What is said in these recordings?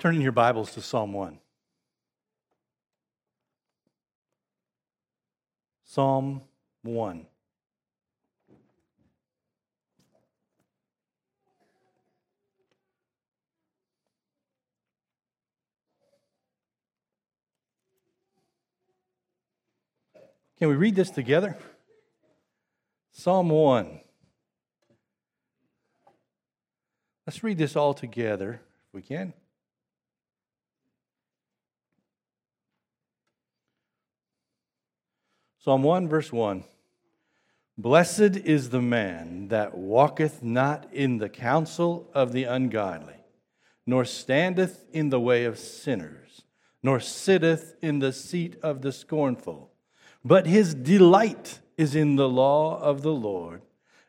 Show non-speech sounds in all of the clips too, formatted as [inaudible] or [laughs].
Turn in your Bibles to Psalm 1. Psalm 1. Can we read this together? Psalm 1. Let's read this all together if we can. Psalm 1, verse 1. Blessed is the man that walketh not in the counsel of the ungodly, nor standeth in the way of sinners, nor sitteth in the seat of the scornful. But his delight is in the law of the Lord,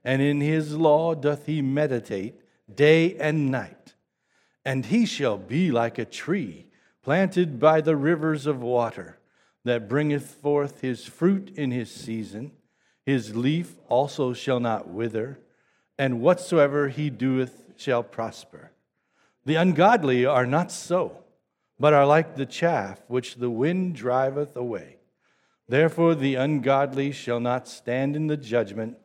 and in his law doth he meditate day and night. And he shall be like a tree planted by the rivers of water that bringeth forth his fruit in his season. His leaf also shall not wither, and whatsoever he doeth shall prosper. The ungodly are not so, but are like the chaff which the wind driveth away. Therefore, the ungodly shall not stand in the judgment,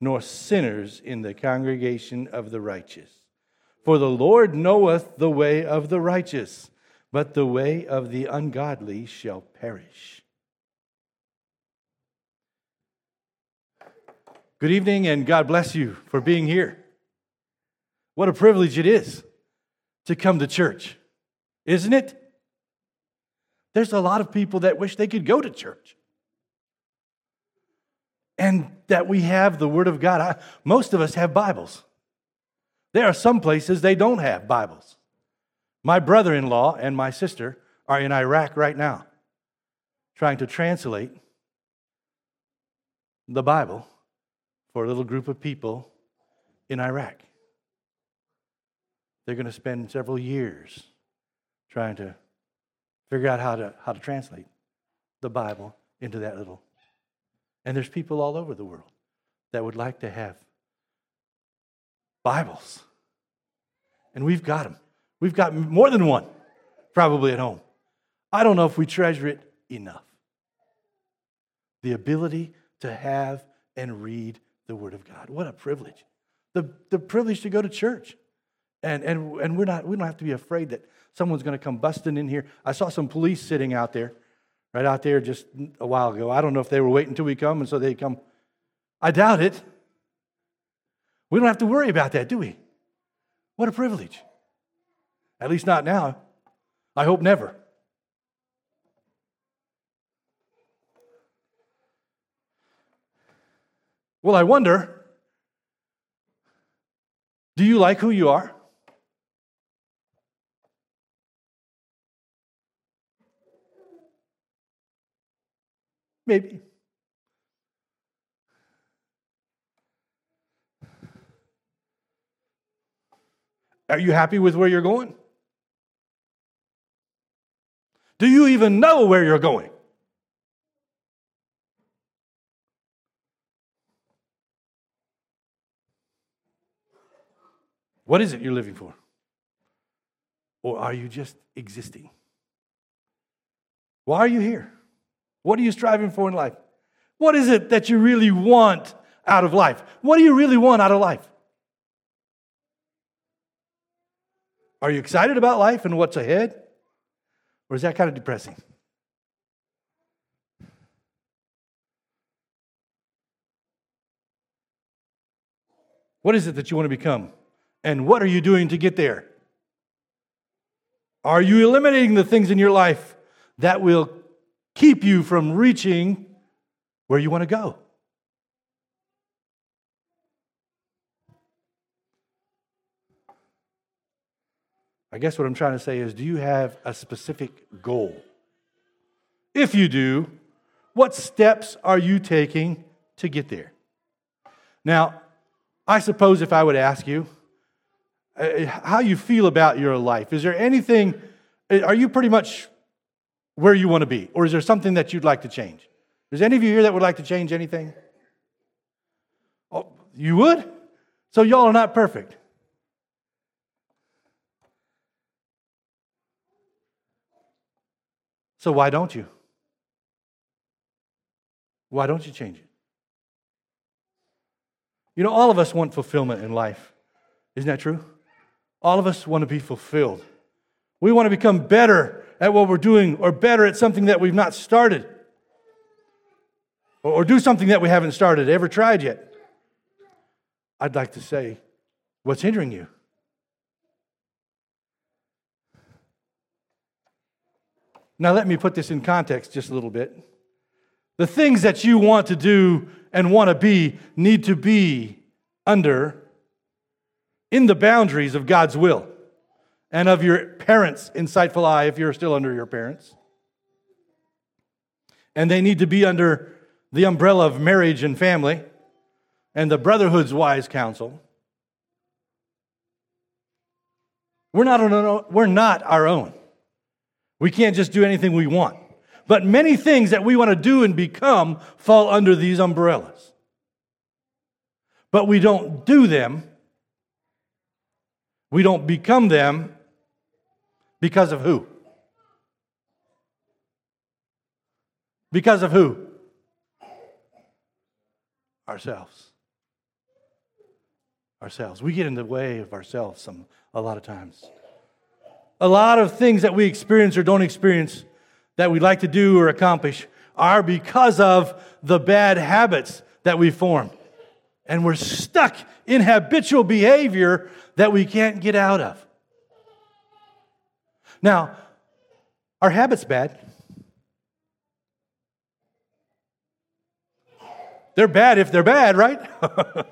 nor sinners in the congregation of the righteous. For the Lord knoweth the way of the righteous but the way of the ungodly shall perish. Good evening, and God bless you for being here. What a privilege it is to come to church, isn't it? There's a lot of people that wish they could go to church and that we have the Word of God. most of us have Bibles. There are some places they don't have Bibles. My brother in law and my sister are in Iraq right now, trying to translate the Bible for a little group of people in Iraq. They're going to spend several years trying to figure out how to, how to translate the Bible into that little. And there's people all over the world that would like to have Bibles. And we've got them. We've got more than one probably at home. I don't know if we treasure it enough. The ability to have and read the Word of God. What a privilege. The, the privilege to go to church. And, and, and we're not, we don't have to be afraid that someone's going to come busting in here. I saw some police sitting out there, right out there just a while ago. I don't know if they were waiting until we come and so they come. I doubt it. We don't have to worry about that, do we? What a privilege. At least not now. I hope never. Well, I wonder do you like who you are? Maybe. Are you happy with where you're going? Do you even know where you're going? What is it you're living for? Or are you just existing? Why are you here? What are you striving for in life? What is it that you really want out of life? What do you really want out of life? Are you excited about life and what's ahead? Or is that kind of depressing? What is it that you want to become? And what are you doing to get there? Are you eliminating the things in your life that will keep you from reaching where you want to go? I guess what I'm trying to say is do you have a specific goal? If you do, what steps are you taking to get there? Now, I suppose if I would ask you uh, how you feel about your life, is there anything, uh, are you pretty much where you want to be? Or is there something that you'd like to change? Is any of you here that would like to change anything? Oh, you would? So y'all are not perfect. So why don't you? Why don't you change it? You know, all of us want fulfillment in life. Isn't that true? All of us want to be fulfilled. We want to become better at what we're doing or better at something that we've not started or do something that we haven't started, ever tried yet. I'd like to say, what's hindering you? Now, let me put this in context just a little bit. The things that you want to do and want to be need to be under, in the boundaries of God's will and of your parents' insightful eye if you're still under your parents. And they need to be under the umbrella of marriage and family and the brotherhood's wise counsel. We're not, we're not our own. We can't just do anything we want. But many things that we want to do and become fall under these umbrellas. But we don't do them, we don't become them because of who? Because of who? Ourselves. Ourselves. We get in the way of ourselves some, a lot of times a lot of things that we experience or don't experience that we like to do or accomplish are because of the bad habits that we form. And we're stuck in habitual behavior that we can't get out of. Now, are habits bad? They're bad if they're bad, right? [laughs]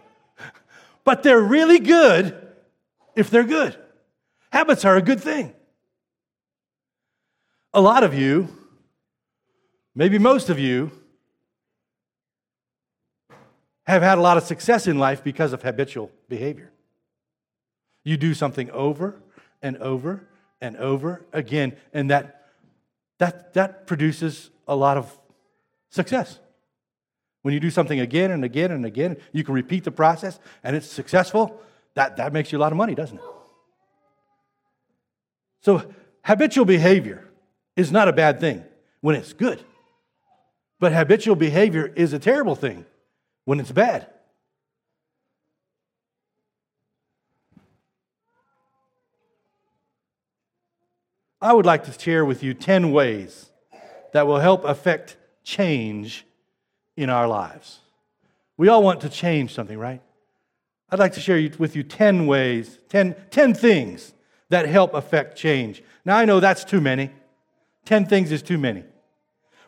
but they're really good if they're good. Habits are a good thing. A lot of you, maybe most of you, have had a lot of success in life because of habitual behavior. You do something over and over and over again, and that, that, that produces a lot of success. When you do something again and again and again, you can repeat the process and it's successful, that, that makes you a lot of money, doesn't it? So, habitual behavior is not a bad thing when it's good. But habitual behavior is a terrible thing when it's bad. I would like to share with you 10 ways that will help affect change in our lives. We all want to change something, right? I'd like to share with you 10 ways, 10, 10 things that help affect change. Now, I know that's too many. 10 things is too many.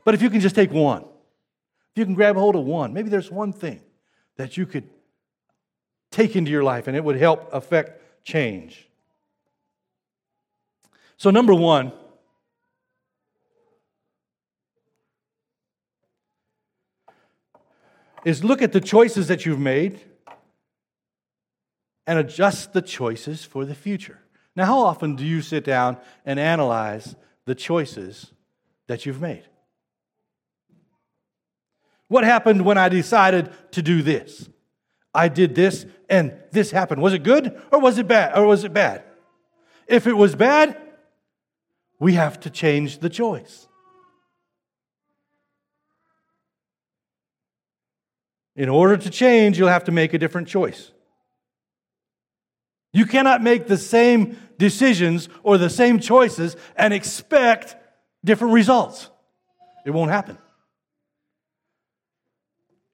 But if you can just take one, if you can grab hold of one, maybe there's one thing that you could take into your life and it would help affect change. So, number one, is look at the choices that you've made and adjust the choices for the future. Now, how often do you sit down and analyze the choices that you've made. What happened when I decided to do this? I did this and this happened. Was it good or was it bad? Or was it bad? If it was bad, we have to change the choice. In order to change, you'll have to make a different choice. You cannot make the same decisions or the same choices and expect different results. It won't happen.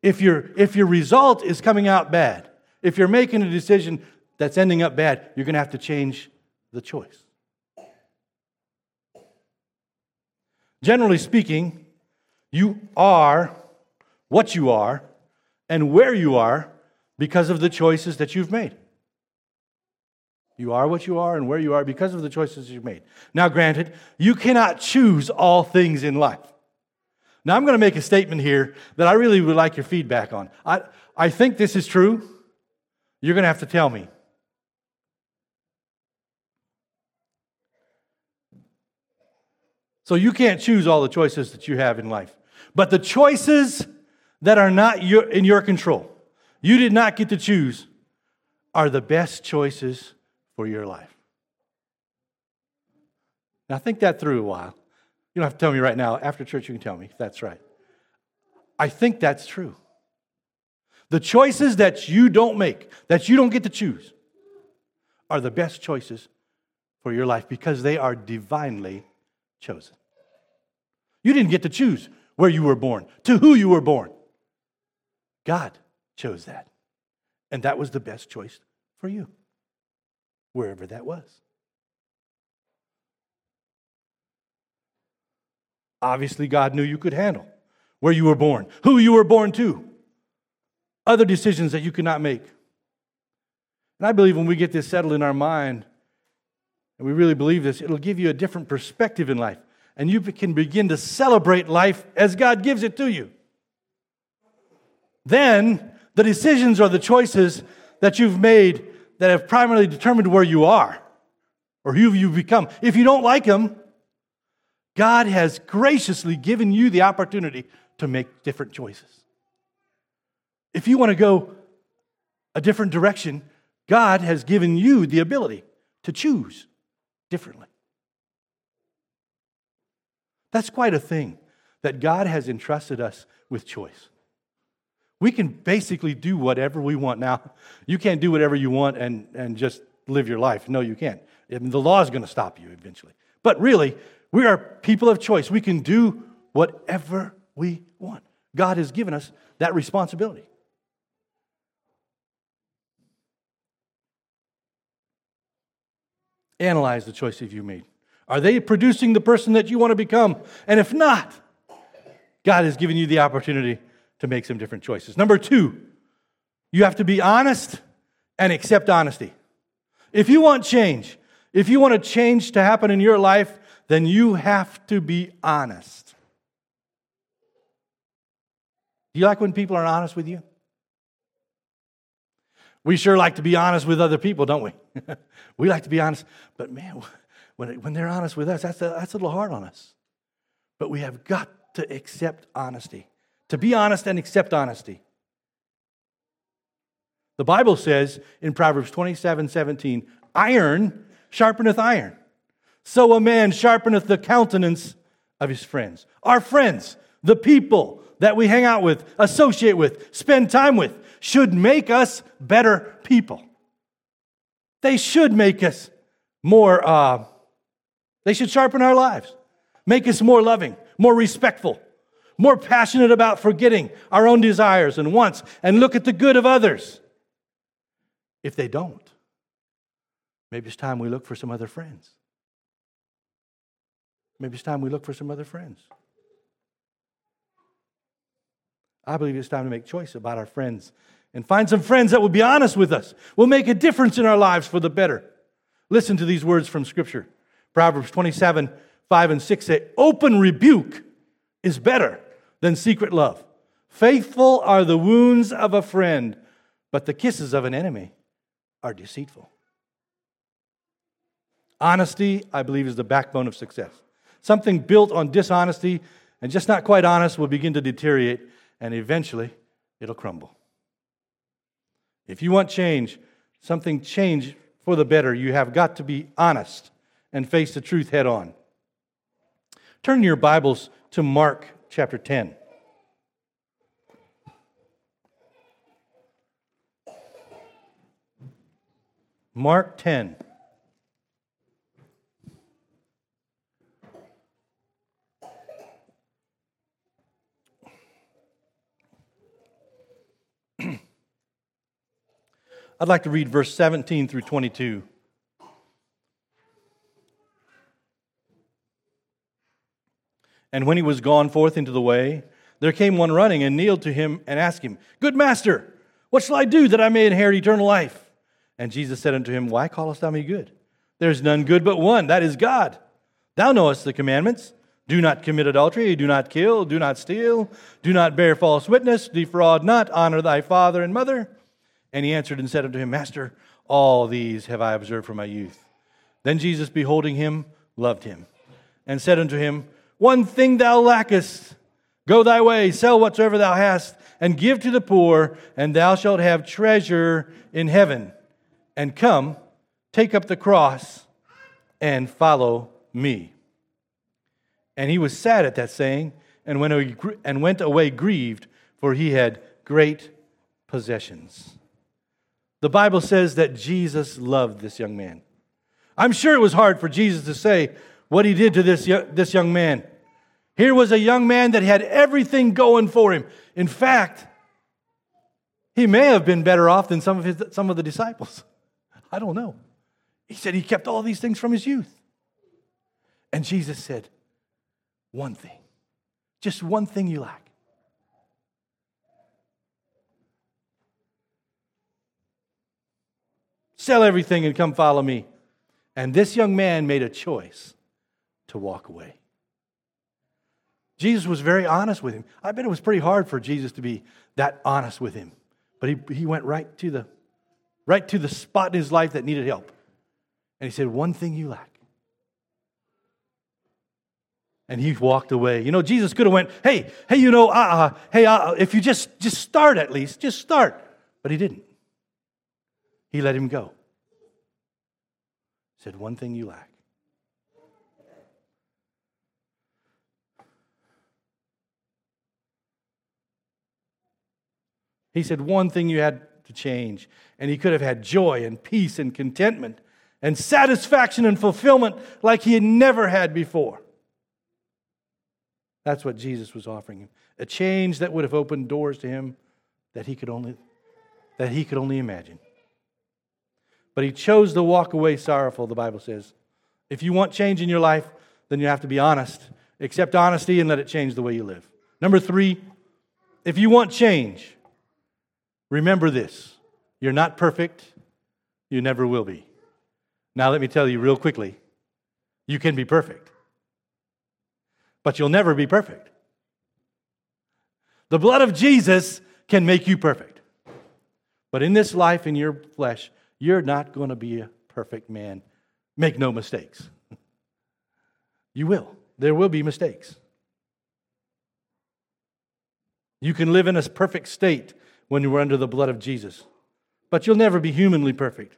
If, your if your result is coming out bad, if you're making a decision that's ending up bad, you're going to have to change the choice. Generally speaking, you are what you are and where you are because of the choices that you've made. You are what you are and where you are because of the choices you've made. Now, granted, you cannot choose all things in life. Now, I'm going to make a statement here that I really would like your feedback on. I, I think this is true. You're going to have to tell me. So, you can't choose all the choices that you have in life. But the choices that are not your, in your control, you did not get to choose, are the best choices for your life. Now, think that through a while. You don't have to tell me right now. After church, you can tell me that's right. I think that's true. The choices that you don't make, that you don't get to choose, are the best choices for your life because they are divinely chosen. You didn't get to choose where you were born, to who you were born. God chose that. And that was the best choice for you, wherever that was. Obviously, God knew you could handle where you were born, who you were born to, other decisions that you could not make. And I believe when we get this settled in our mind, and we really believe this, it'll give you a different perspective in life. And you can begin to celebrate life as God gives it to you. Then the decisions or the choices that you've made that have primarily determined where you are or who you've become, if you don't like them, God has graciously given you the opportunity to make different choices. If you want to go a different direction, God has given you the ability to choose differently. That's quite a thing that God has entrusted us with choice. We can basically do whatever we want. Now, you can't do whatever you want and, and just live your life. No, you can't. I mean, the law is going to stop you eventually. But really, we are people of choice. We can do whatever we want. God has given us that responsibility. Analyze the choices you made. Are they producing the person that you want to become? And if not, God has given you the opportunity to make some different choices. Number two, you have to be honest and accept honesty. If you want change, if you want a change to happen in your life, then you have to be honest. Do you like when people are honest with you? We sure like to be honest with other people, don't we? [laughs] we like to be honest, but man, when, when they're honest with us, that's a, that's a little hard on us. But we have got to accept honesty, to be honest and accept honesty. The Bible says in Proverbs 27 17, iron sharpeneth iron. So a man sharpeneth the countenance of his friends. Our friends, the people that we hang out with, associate with, spend time with, should make us better people. They should make us more uh, they should sharpen our lives, make us more loving, more respectful, more passionate about forgetting our own desires and wants and look at the good of others. If they don't, maybe it's time we look for some other friends. Maybe it's time we look for some other friends. I believe it's time to make choice about our friends and find some friends that will be honest with us, will make a difference in our lives for the better. Listen to these words from Scripture. Proverbs 27, 5 and 6 say, Open rebuke is better than secret love. Faithful are the wounds of a friend, but the kisses of an enemy are deceitful. Honesty, I believe, is the backbone of success. Something built on dishonesty and just not quite honest will begin to deteriorate, and eventually it'll crumble. If you want change, something change for the better, you have got to be honest and face the truth head on. Turn your Bibles to Mark chapter 10. Mark 10. [clears throat] I'd like to read verse 17 through 22. And when he was gone forth into the way, there came one running and kneeled to him and asked him, Good master, what shall I do that I may inherit eternal life? And Jesus said unto him, Why callest thou me good? There is none good but one, that is God. Thou knowest the commandments. Do not commit adultery, do not kill, do not steal, do not bear false witness, defraud not, honor thy father and mother. And he answered and said unto him, Master, all these have I observed from my youth. Then Jesus, beholding him, loved him, and said unto him, one thing thou lackest. Go thy way, sell whatsoever thou hast, and give to the poor, and thou shalt have treasure in heaven. And come, take up the cross, and follow me. And he was sad at that saying and went away, grieved, for he had great possessions. The Bible says that Jesus loved this young man. I'm sure it was hard for Jesus to say what he did to this, this young man. Here was a young man that had everything going for him. In fact, he may have been better off than some of, his, some of the disciples. [laughs] I don't know. He said he kept all these things from his youth. And Jesus said, One thing, just one thing you lack. Sell everything and come follow me. And this young man made a choice to walk away. Jesus was very honest with him. I bet it was pretty hard for Jesus to be that honest with him. But he, he went right to the right to the spot in his life that needed help. And he said, One thing you lack. And he walked away. You know, Jesus could have went, hey, hey, you know, uh, uh hey, uh, if you just just start at least, just start. But he didn't. He let him go. He said, one thing you lack. He said, one thing you had to change. And he could have had joy and peace and contentment and satisfaction and fulfillment like he had never had before. That's what Jesus was offering him. A change that would have opened doors to him that he could only, that he could only imagine. But he chose to walk away sorrowful, the Bible says. If you want change in your life, then you have to be honest. Accept honesty and let it change the way you live. Number three, if you want change, Remember this you're not perfect, you never will be. Now, let me tell you real quickly you can be perfect, but you'll never be perfect. The blood of Jesus can make you perfect. But in this life, in your flesh, you're not going to be a perfect man. Make no mistakes. You will. There will be mistakes. You can live in a perfect state when you are under the blood of Jesus. But you'll never be humanly perfect.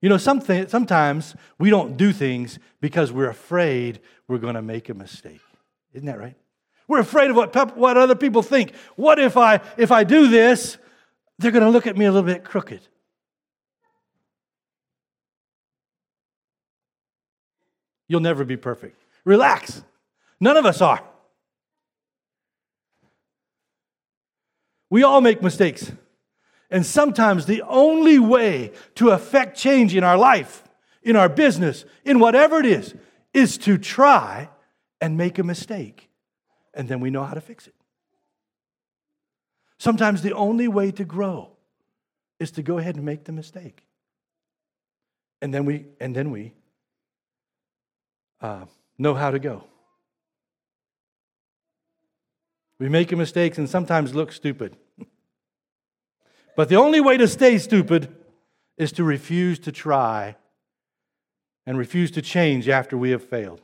You know, something, sometimes we don't do things because we're afraid we're going to make a mistake. Isn't that right? We're afraid of what, what other people think. What if I, if I do this, they're going to look at me a little bit crooked? You'll never be perfect. Relax. None of us are. We all make mistakes. And sometimes the only way to affect change in our life, in our business, in whatever it is, is to try and make a mistake. And then we know how to fix it. Sometimes the only way to grow is to go ahead and make the mistake. And then we, and then we uh, know how to go. We make mistakes and sometimes look stupid. But the only way to stay stupid is to refuse to try and refuse to change after we have failed.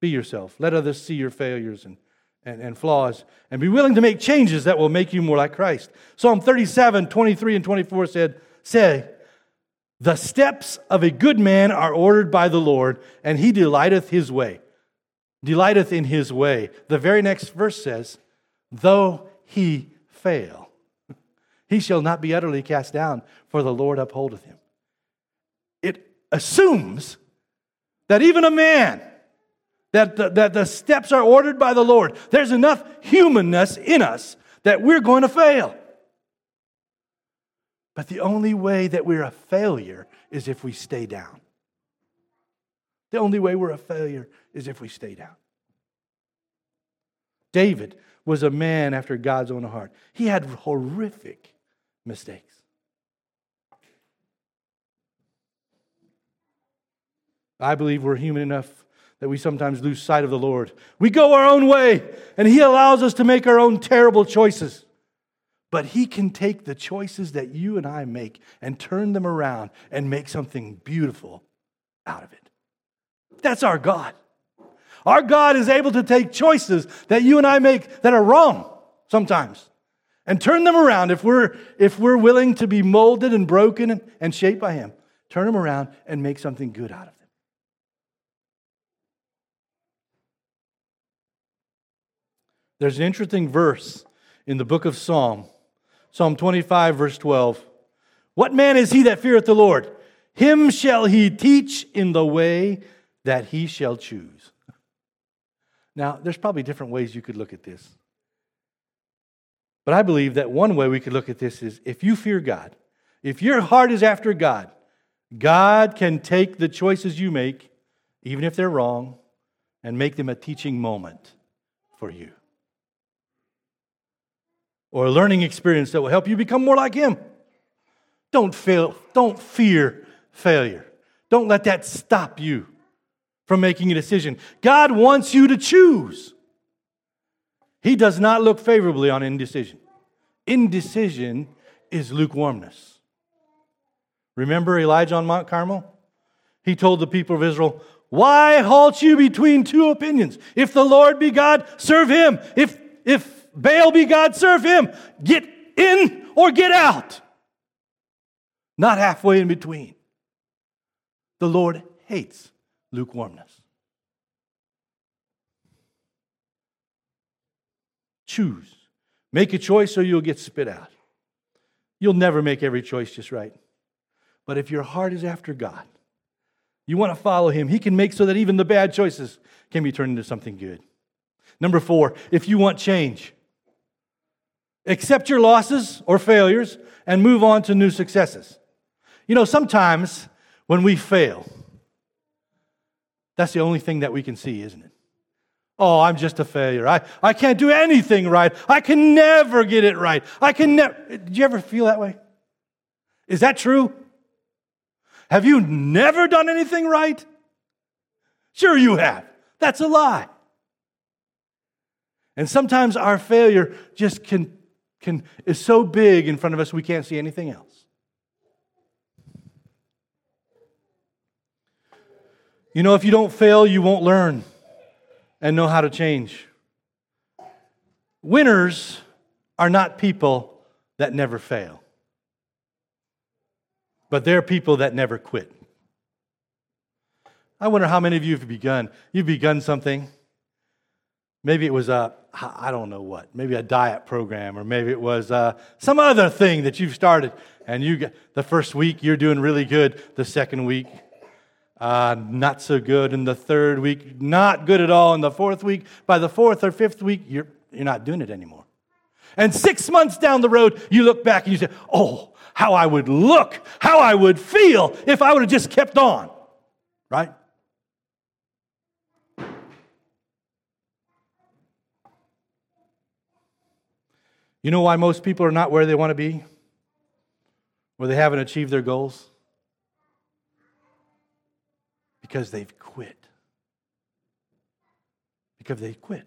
Be yourself. Let others see your failures and, and, and, flaws and be willing to make changes that will make you more like Christ. Psalm 37, 23, and 24 said, Say, the steps of a good man are ordered by the Lord, and he delighteth his way. Delighteth in his way. The very next verse says, Though he fail, he shall not be utterly cast down, for the Lord upholdeth him. It assumes that even a man, that the, that the steps are ordered by the Lord, there's enough humanness in us that we're going to fail. But the only way that we're a failure is if we stay down. The only way we're a failure is if we stay down. David was a man after God's own heart. He had horrific mistakes. I believe we're human enough that we sometimes lose sight of the Lord. We go our own way, and He allows us to make our own terrible choices. But He can take the choices that you and I make and turn them around and make something beautiful out of it. That's our God. Our God is able to take choices that you and I make that are wrong sometimes and turn them around if we're, if we're willing to be molded and broken and shaped by Him. Turn them around and make something good out of them. There's an interesting verse in the book of Psalm, Psalm 25, verse 12. What man is he that feareth the Lord? Him shall he teach in the way that he shall choose. Now, there's probably different ways you could look at this. But I believe that one way we could look at this is if you fear God, if your heart is after God, God can take the choices you make, even if they're wrong, and make them a teaching moment for you. Or a learning experience that will help you become more like Him. Don't fail, don't fear failure. Don't let that stop you from making a decision. God wants you to choose. He does not look favorably on indecision. Indecision is lukewarmness. Remember Elijah on Mount Carmel? He told the people of Israel, Why halt you between two opinions? If the Lord be God, serve him. If, if Baal be God, serve him. Get in or get out. Not halfway in between. The Lord hates lukewarmness. Choose. Make a choice or you'll get spit out. You'll never make every choice just right. But if your heart is after God, you want to follow Him, He can make so that even the bad choices can be turned into something good. Number four, if you want change, accept your losses or failures and move on to new successes. You know, sometimes when we fail, that's the only thing that we can see, isn't it? Oh, I'm just a failure. I, I can't do anything right. I can never get it right. I can never. Did you ever feel that way? Is that true? Have you never done anything right? Sure, you have. That's a lie. And sometimes our failure just can, can, is so big in front of us we can't see anything else. You know, if you don't fail, you won't learn and know how to change. Winners are not people that never fail but they're people that never quit. I wonder how many of you have begun. You've begun something. Maybe it was a, I don't know what, maybe a diet program, or maybe it was uh, some other thing that you've started. And you the first week, you're doing really good. The second week, uh, not so good. in the third week, not good at all. in the fourth week, by the fourth or fifth week, you're, you're not doing it anymore. And six months down the road, you look back and you say, Oh, how I would look, how I would feel if I would have just kept on. Right? You know why most people are not where they want to be? Where they haven't achieved their goals? Because they've quit. Because they've quit.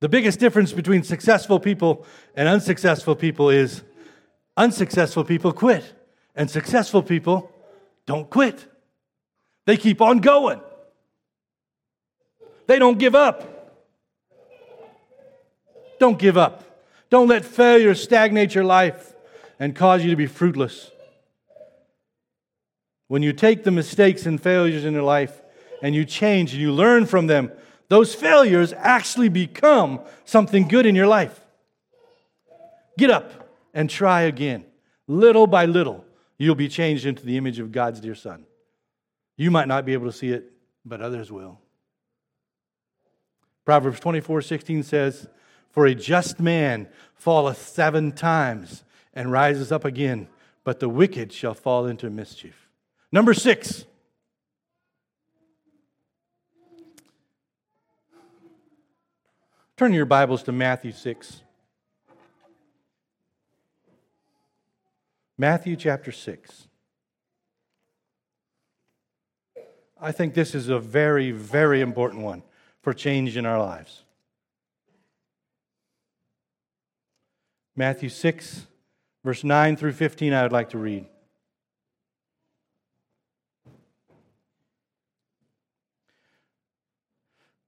The biggest difference between successful people and unsuccessful people is unsuccessful people quit, and successful people don't quit. They keep on going, they don't give up. Don't give up. Don't let failure stagnate your life and cause you to be fruitless. When you take the mistakes and failures in your life and you change and you learn from them, those failures actually become something good in your life. Get up and try again. Little by little, you'll be changed into the image of God's dear Son. You might not be able to see it, but others will. Proverbs 24 16 says, For a just man falleth seven times and rises up again, but the wicked shall fall into mischief. Number six, Turn your Bibles to Matthew 6. Matthew chapter 6. I think this is a very, very important one for change in our lives. Matthew 6, verse 9 through 15, I would like to read.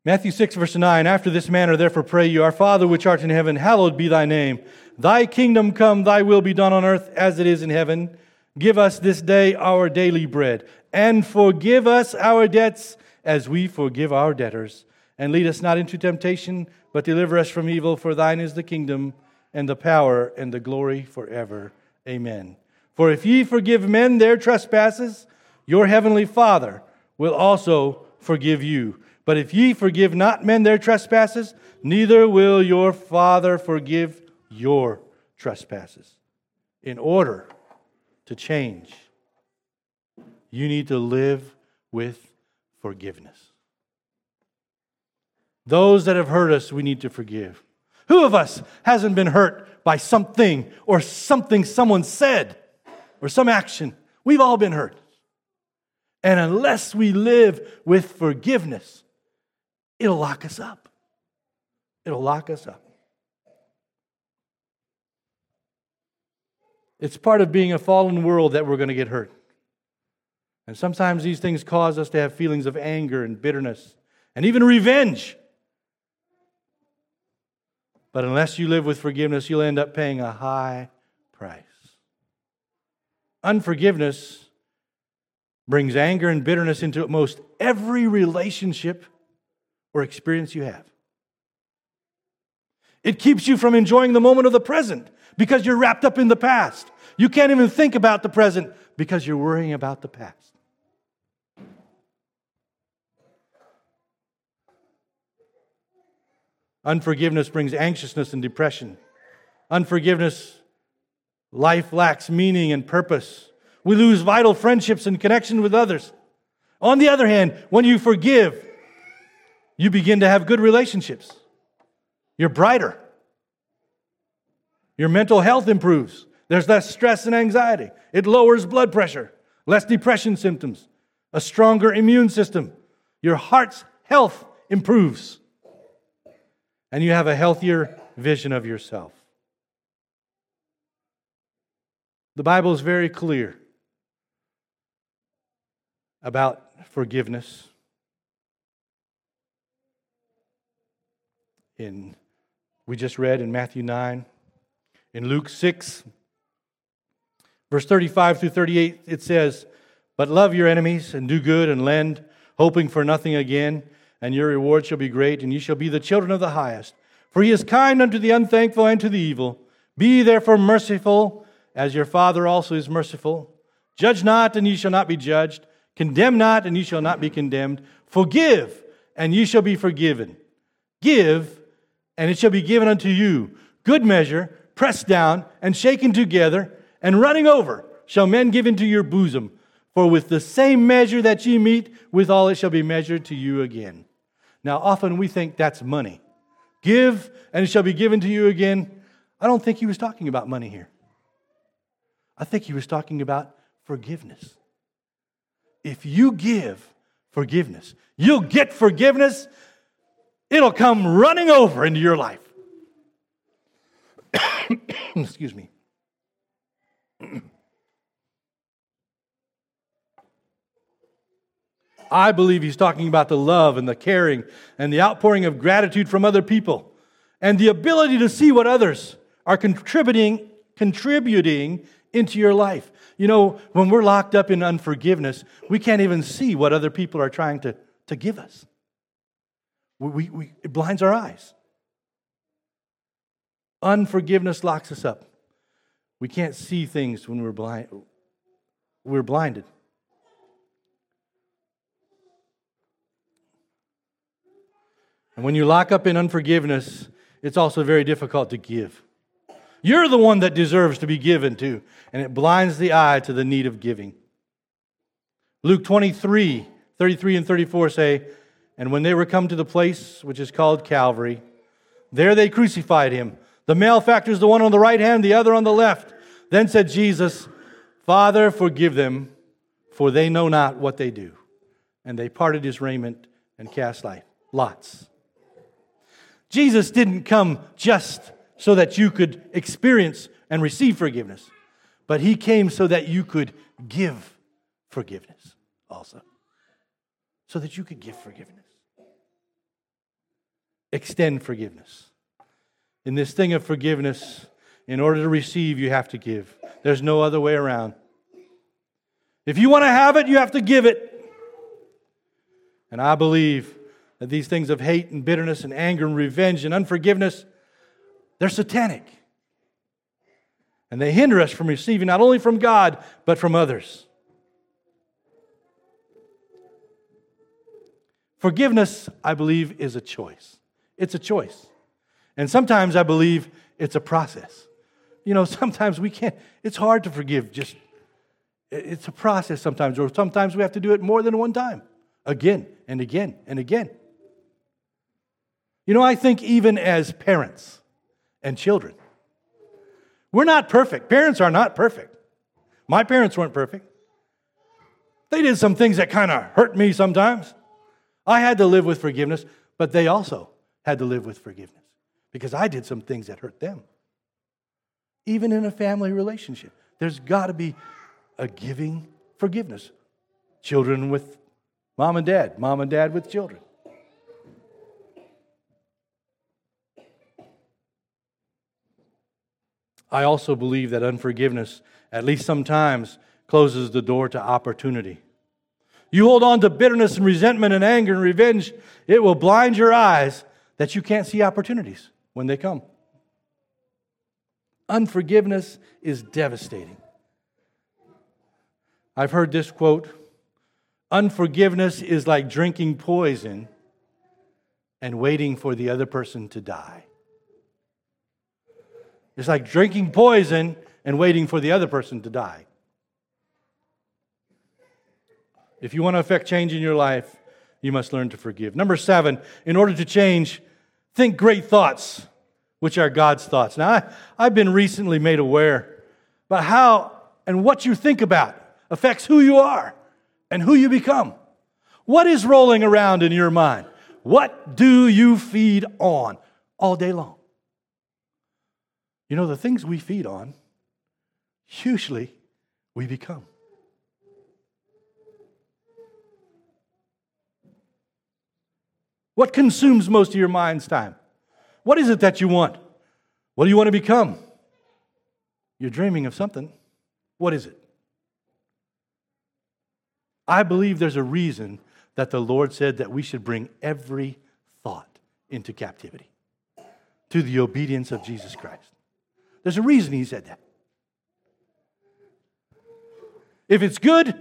Matthew 6, verse 9 After this manner, therefore, pray you, Our Father which art in heaven, hallowed be thy name. Thy kingdom come, thy will be done on earth as it is in heaven. Give us this day our daily bread, and forgive us our debts as we forgive our debtors. And lead us not into temptation, but deliver us from evil. For thine is the kingdom, and the power, and the glory forever. Amen. For if ye forgive men their trespasses, your heavenly Father will also forgive you. But if ye forgive not men their trespasses, neither will your Father forgive your trespasses. In order to change, you need to live with forgiveness. Those that have hurt us, we need to forgive. Who of us hasn't been hurt by something or something someone said or some action? We've all been hurt. And unless we live with forgiveness, it'll lock us up. It'll lock us up. It's part of being a fallen world that we're going to get hurt. And sometimes these things cause us to have feelings of anger and bitterness and even revenge. But unless you live with forgiveness, you'll end up paying a high price. Unforgiveness brings anger and bitterness into most every relationship or experience you have. It keeps you from enjoying the moment of the present because you're wrapped up in the past. You can't even think about the present because you're worrying about the past. Unforgiveness brings anxiousness and depression. Unforgiveness, life lacks meaning and purpose. We lose vital friendships and connection with others. On the other hand, when you forgive, you begin to have good relationships. You're brighter. Your mental health improves. There's less stress and anxiety. It lowers blood pressure, less depression symptoms, a stronger immune system. Your heart's health improves and you have a healthier vision of yourself. The Bible is very clear about forgiveness. In we just read in Matthew 9, in Luke 6, verse 35 through 38, it says, But love your enemies and do good and lend, hoping for nothing again and your reward shall be great, and ye shall be the children of the highest. For he is kind unto the unthankful and to the evil. Be therefore merciful, as your Father also is merciful. Judge not, and ye shall not be judged. Condemn not, and ye shall not be condemned. Forgive, and ye shall be forgiven. Give, and it shall be given unto you. Good measure, pressed down, and shaken together, and running over, shall men give into your bosom. For with the same measure that ye meet, withal it shall be measured to you again. Now, often we think that's money. Give, and it shall be given to you again. I don't think he was talking about money here. I think he was talking about forgiveness. If you give forgiveness, you'll get forgiveness. It'll come running over into your life. [coughs] Excuse me. I believe he's talking about the love and the caring and the outpouring of gratitude from other people and the ability to see what others are contributing contributing into your life. You know, when we're locked up in unforgiveness, we can't even see what other people are trying to, to give us. We, we, we, it blinds our eyes. Unforgiveness locks us up. We can't see things when we're blind. We're blinded. And when you lock up in unforgiveness, it's also very difficult to give. You're the one that deserves to be given to, and it blinds the eye to the need of giving. Luke 23, 33 and 34 say, And when they were come to the place which is called Calvary, there they crucified him. The malefactors, the one on the right hand, the other on the left. Then said Jesus, Father, forgive them, for they know not what they do. And they parted his raiment and cast life. Lots. Jesus didn't come just so that you could experience and receive forgiveness, but he came so that you could give forgiveness also. So that you could give forgiveness. Extend forgiveness. In this thing of forgiveness, in order to receive, you have to give. There's no other way around. If you want to have it, you have to give it. And I believe Uh, these things of hate and bitterness and anger and revenge and unforgiveness, they're satanic. And they hinder us from receiving not only from God, but from others. Forgiveness, I believe, is a choice. It's a choice. And sometimes I believe it's a process. You know, [laughs] sometimes we can't, it's hard to forgive just, it's a process sometimes, or sometimes we have to do it more than one time, again and again and again. You know, I think even as parents and children, we're not perfect. Parents are not perfect. My parents weren't perfect. They did some things that kind of hurt me sometimes. I had to live with forgiveness, but they also had to live with forgiveness because I did some things that hurt them. Even in a family relationship, there's got to be a giving forgiveness. Children with mom and dad, mom and dad with children. I also believe that unforgiveness, at least sometimes, closes the door to opportunity. You hold on to bitterness and resentment and anger and revenge, it will blind your eyes that you can't see opportunities when they come. Unforgiveness is devastating. I've heard this quote Unforgiveness is like drinking poison and waiting for the other person to die. It's like drinking poison and waiting for the other person to die. If you want to affect change in your life, you must learn to forgive. Number seven, in order to change, think great thoughts, which are God's thoughts. Now, I, I've been recently made aware about how and what you think about affects who you are and who you become. What is rolling around in your mind? What do you feed on all day long? You know, the things we feed on, usually we become. What consumes most of your mind's time? What is it that you want? What do you want to become? You're dreaming of something. What is it? I believe there's a reason that the Lord said that we should bring every thought into captivity to the obedience of Jesus Christ. There's a reason he said that. If it's good,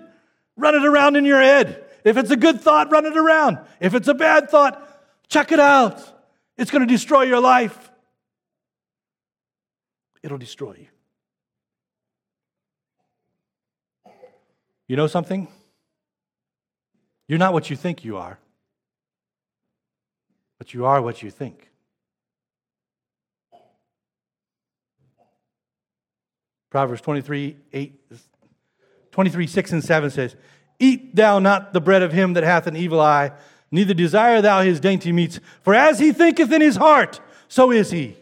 run it around in your head. If it's a good thought, run it around. If it's a bad thought, check it out. It's going to destroy your life. It'll destroy you. You know something? You're not what you think you are, but you are what you think. Proverbs 23, 8, 23, 6 and 7 says, Eat thou not the bread of him that hath an evil eye, neither desire thou his dainty meats. For as he thinketh in his heart, so is he.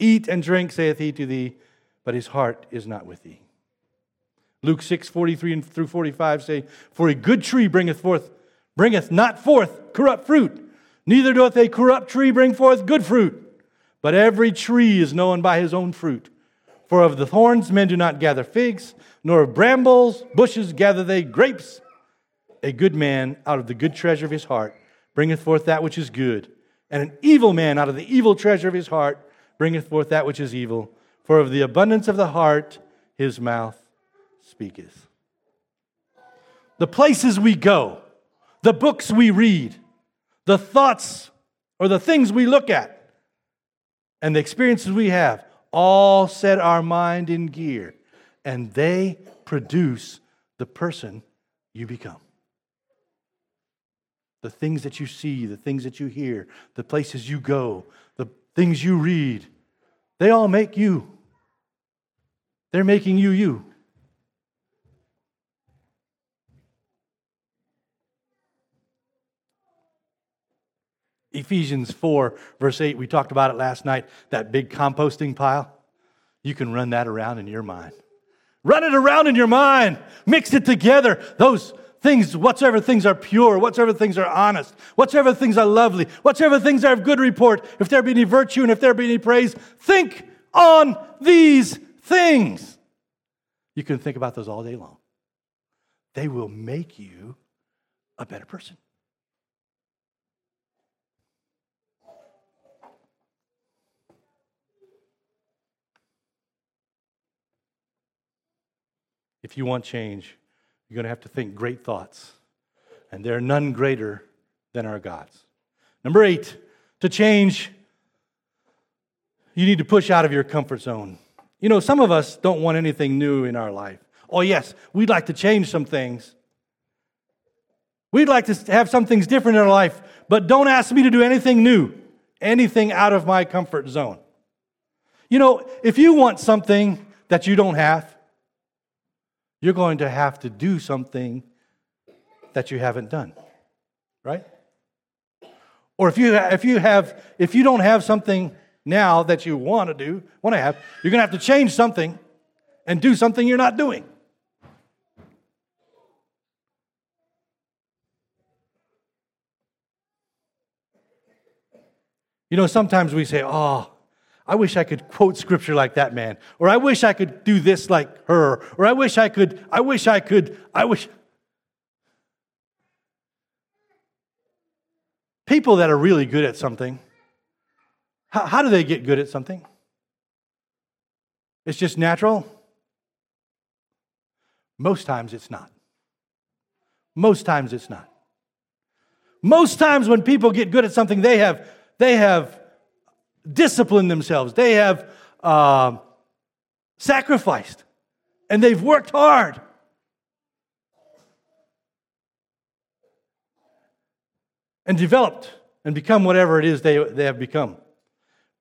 Eat and drink, saith he to thee, but his heart is not with thee. Luke 6, 43 through 45 say, For a good tree bringeth forth, bringeth not forth corrupt fruit, neither doth a corrupt tree bring forth good fruit. But every tree is known by his own fruit. For of the thorns men do not gather figs, nor of brambles bushes gather they grapes. A good man out of the good treasure of his heart bringeth forth that which is good, and an evil man out of the evil treasure of his heart bringeth forth that which is evil. For of the abundance of the heart his mouth speaketh. The places we go, the books we read, the thoughts or the things we look at, and the experiences we have all set our mind in gear and they produce the person you become. The things that you see, the things that you hear, the places you go, the things you read, they all make you. They're making you you. Ephesians 4, verse 8, we talked about it last night, that big composting pile. You can run that around in your mind. Run it around in your mind. Mix it together. Those things, whatsoever things are pure, whatsoever things are honest, whatsoever things are lovely, whatsoever things are of good report, if there be any virtue and if there be any praise, think on these things. You can think about those all day long. They will make you a better person. If you want change, you're going to have to think great thoughts. And there are none greater than our God's. Number eight, to change, you need to push out of your comfort zone. You know, some of us don't want anything new in our life. Oh, yes, we'd like to change some things. We'd like to have some things different in our life, but don't ask me to do anything new, anything out of my comfort zone. You know, if you want something that you don't have, you're going to have to do something that you haven't done. Right? Or if you if you have if you don't have something now that you want to do, want to have, you're going to have to change something and do something you're not doing. You know, sometimes we say, "Oh, I wish I could quote scripture like that man. Or I wish I could do this like her. Or I wish I could, I wish I could, I wish. People that are really good at something, how, how do they get good at something? It's just natural? Most times it's not. Most times it's not. Most times when people get good at something, they have, they have disciplined themselves, they have uh, sacrificed, and they've worked hard. And developed and become whatever it is they, they have become.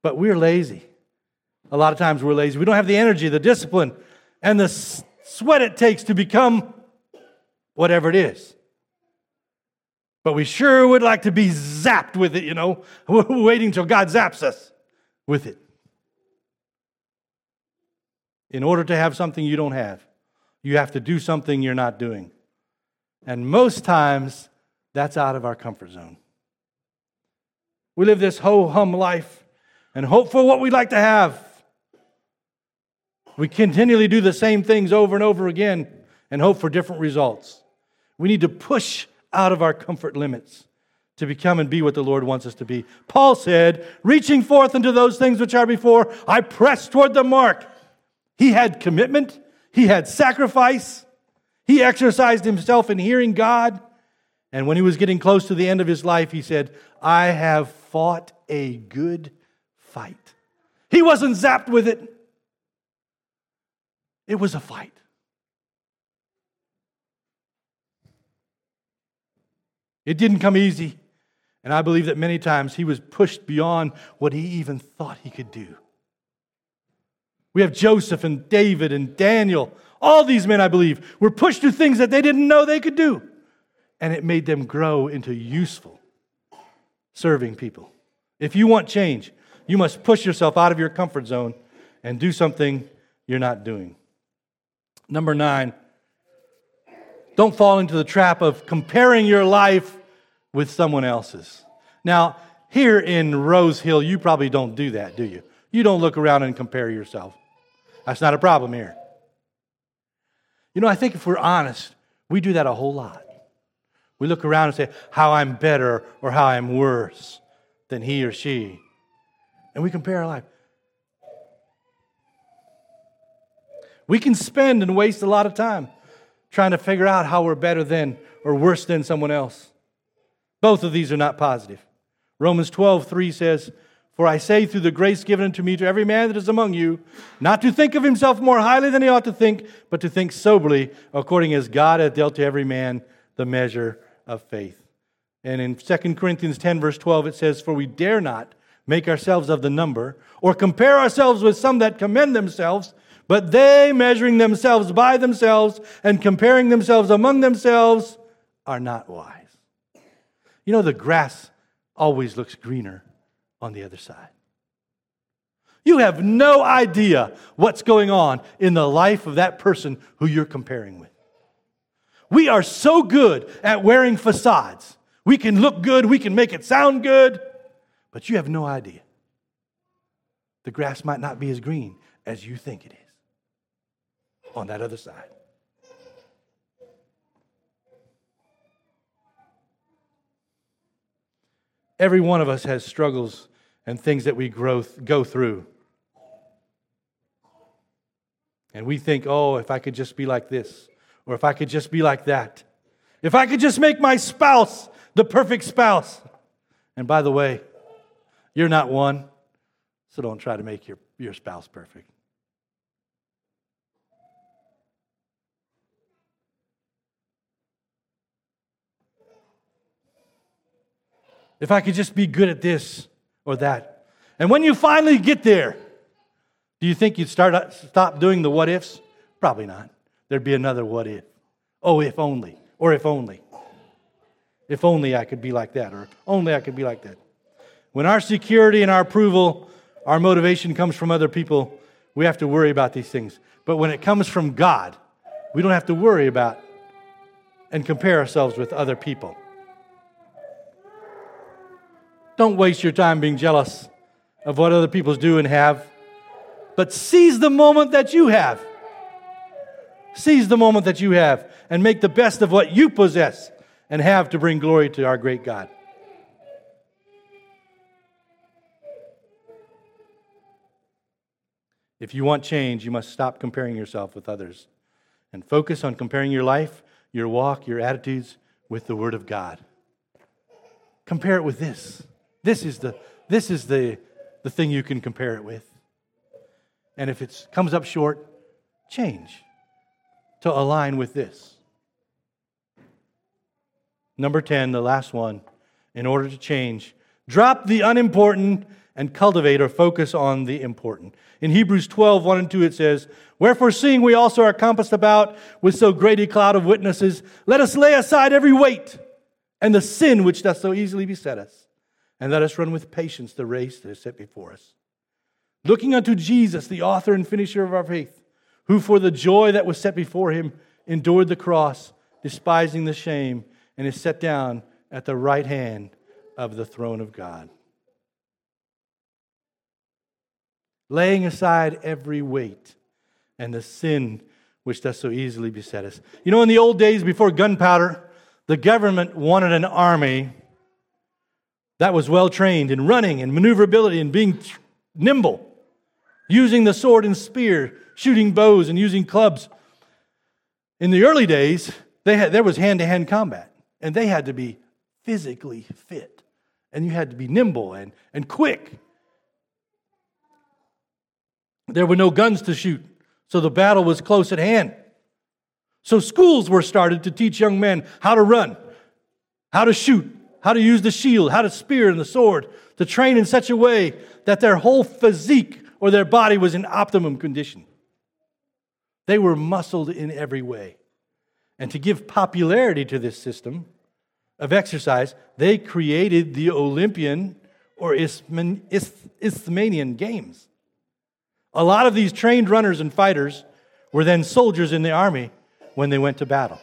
But we're lazy. A lot of times we're lazy. We don't have the energy, the discipline, and the sweat it takes to become whatever it is. But we sure would like to be zapped with it, you know, [laughs] We're waiting till God zaps us with it. In order to have something you don't have, you have to do something you're not doing. And most times, that's out of our comfort zone. We live this ho hum life and hope for what we'd like to have. We continually do the same things over and over again and hope for different results. We need to push out of our comfort limits to become and be what the Lord wants us to be. Paul said, reaching forth into those things which are before, I press toward the mark. He had commitment, he had sacrifice, he exercised himself in hearing God. And when he was getting close to the end of his life, he said, I have fought a good fight. He wasn't zapped with it, it was a fight. It didn't come easy. And I believe that many times he was pushed beyond what he even thought he could do. We have Joseph and David and Daniel. All these men, I believe, were pushed to things that they didn't know they could do. And it made them grow into useful serving people. If you want change, you must push yourself out of your comfort zone and do something you're not doing. Number nine, don't fall into the trap of comparing your life with someone else's. Now, here in Rose Hill, you probably don't do that, do you? You don't look around and compare yourself. That's not a problem here. You know, I think if we're honest, we do that a whole lot. We look around and say, how I'm better or how I'm worse than he or she. And we compare our life. We can spend and waste a lot of time trying to figure out how we're better than or worse than someone else. Both of these are not positive. Romans 12, 3 says, For I say through the grace given unto me to every man that is among you, not to think of himself more highly than he ought to think, but to think soberly, according as God hath dealt to every man the measure of faith. And in 2 Corinthians 10, verse 12, it says, For we dare not make ourselves of the number, or compare ourselves with some that commend themselves, but they, measuring themselves by themselves and comparing themselves among themselves, are not wise. You know, the grass always looks greener on the other side. You have no idea what's going on in the life of that person who you're comparing with. We are so good at wearing facades. We can look good, we can make it sound good, but you have no idea. The grass might not be as green as you think it is on that other side. Every one of us has struggles and things that we grow, go through. And we think, oh, if I could just be like this, or if I could just be like that, if I could just make my spouse the perfect spouse. And by the way, you're not one, so don't try to make your, your spouse perfect. If I could just be good at this or that. And when you finally get there, do you think you'd start stop doing the what ifs? Probably not. There'd be another what if. Oh, if only, or if only. If only I could be like that, or only I could be like that. When our security and our approval, our motivation comes from other people, we have to worry about these things. But when it comes from God, we don't have to worry about and compare ourselves with other people. Don't waste your time being jealous of what other people do and have, but seize the moment that you have. Seize the moment that you have and make the best of what you possess and have to bring glory to our great God. If you want change, you must stop comparing yourself with others and focus on comparing your life, your walk, your attitudes with the Word of God. Compare it with this. This is the, this is the, the thing you can compare it with. And if it comes up short, change to align with this. Number 10, the last one, in order to change, drop the unimportant and cultivate or focus on the important. In Hebrews 12, 1 and 2, it says, Wherefore, seeing we also are compassed about with so great a cloud of witnesses, let us lay aside every weight and the sin which doth so easily beset us and let us run with patience the race that is set before us. Looking unto Jesus, the author and finisher of our faith, who for the joy that was set before him endured the cross, despising the shame, and is set down at the right hand of the throne of God. Laying aside every weight and the sin which does so easily beset us. You know, in the old days before gunpowder, the government wanted an army that was well trained in running and maneuverability and being nimble, using the sword and spear, shooting bows and using clubs. In the early days, they had, there was hand to hand combat, and they had to be physically fit, and you had to be nimble and, and quick. There were no guns to shoot, so the battle was close at hand. So schools were started to teach young men how to run, how to shoot, how to use the shield, how to spear and the sword, to train in such a way that their whole physique or their body was in optimum condition. They were muscled in every way. And to give popularity to this system of exercise, they created the Olympian or Isthmian Games. A lot of these trained runners and fighters were then soldiers in the army when they went to battle.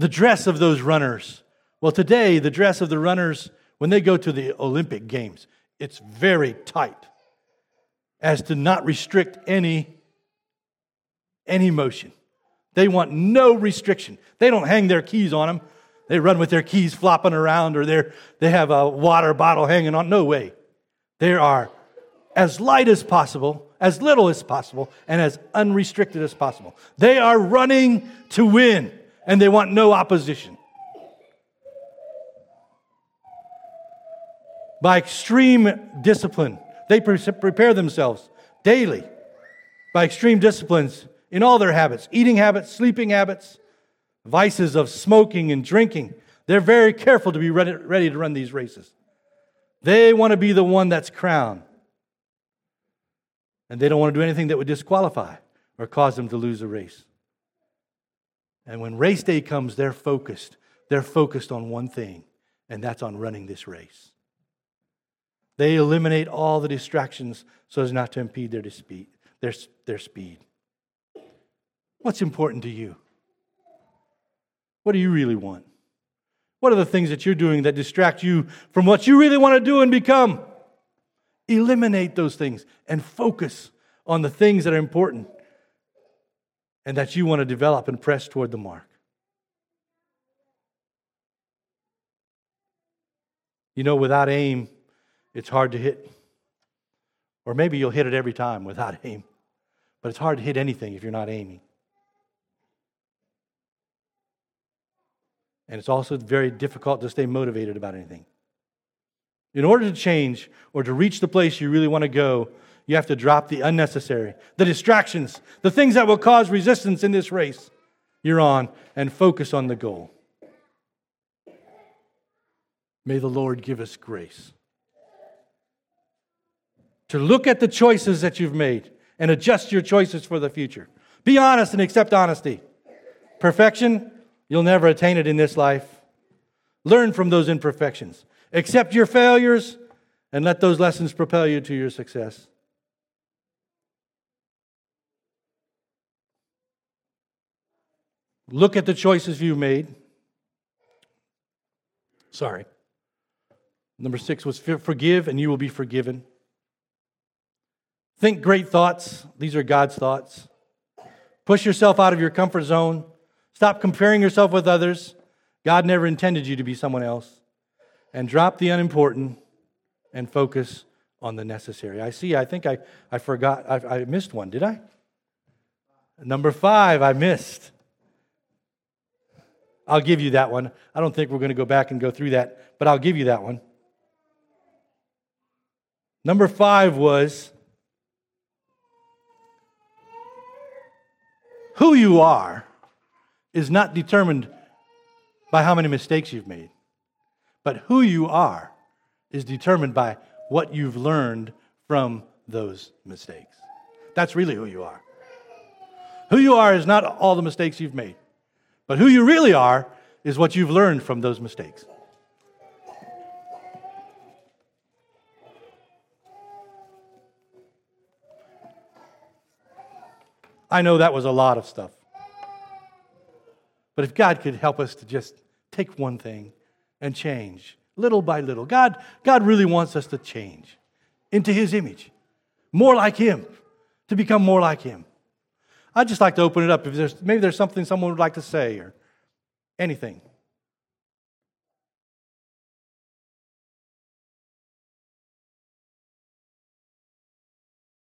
The dress of those runners. Well, today, the dress of the runners, when they go to the Olympic Games, it's very tight as to not restrict any, any motion. They want no restriction. They don't hang their keys on them. They run with their keys flopping around or they they have a water bottle hanging on. No way. They are as light as possible, as little as possible, and as unrestricted as possible. They are running to win and they want no opposition. By extreme discipline, they prepare themselves daily by extreme disciplines in all their habits eating habits, sleeping habits, vices of smoking and drinking. They're very careful to be ready, ready to run these races. They want to be the one that's crowned. And they don't want to do anything that would disqualify or cause them to lose a race. And when race day comes, they're focused. They're focused on one thing, and that's on running this race. They eliminate all the distractions so as not to impede their, speed, their, their speed. What's important to you? What do you really want? What are the things that you're doing that distract you from what you really want to do and become? Eliminate those things and focus on the things that are important and that you want to develop and press toward the mark. You know, without aim, it's hard to hit. Or maybe you'll hit it every time without [laughs] aim. But it's hard to hit anything if you're not aiming. And it's also very difficult to stay motivated about anything. In order to change or to reach the place you really want to go, you have to drop the unnecessary, the distractions, the things that will cause resistance in this race you're on, and focus on the goal. May the Lord give us grace to look at the choices that you've made and adjust your choices for the future. Be honest and accept honesty. Perfection, you'll never attain it in this life. Learn from those imperfections. Accept your failures and let those lessons propel you to your success. Look at the choices you made. Sorry. Number six was forgive and you will be forgiven. Think great thoughts. These are God's thoughts. Push yourself out of your comfort zone. Stop comparing yourself with others. God never intended you to be someone else. And drop the unimportant and focus on the necessary. I see, I think I, I forgot, I, I missed one, did I? Number five, I missed. I'll give you that one. I don't think we're going to go back and go through that, but I'll give you that one. Number five was who you are is not determined by how many mistakes you've made, but who you are is determined by what you've learned from those mistakes. That's really who you are. Who you are is not all the mistakes you've made. But who you really are is what you've learned from those mistakes. I know that was a lot of stuff. But if God could help us to just take one thing and change little by little, God, God really wants us to change into His image, more like Him, to become more like Him. I'd just like to open it up. If there's maybe there's something someone would like to say or anything.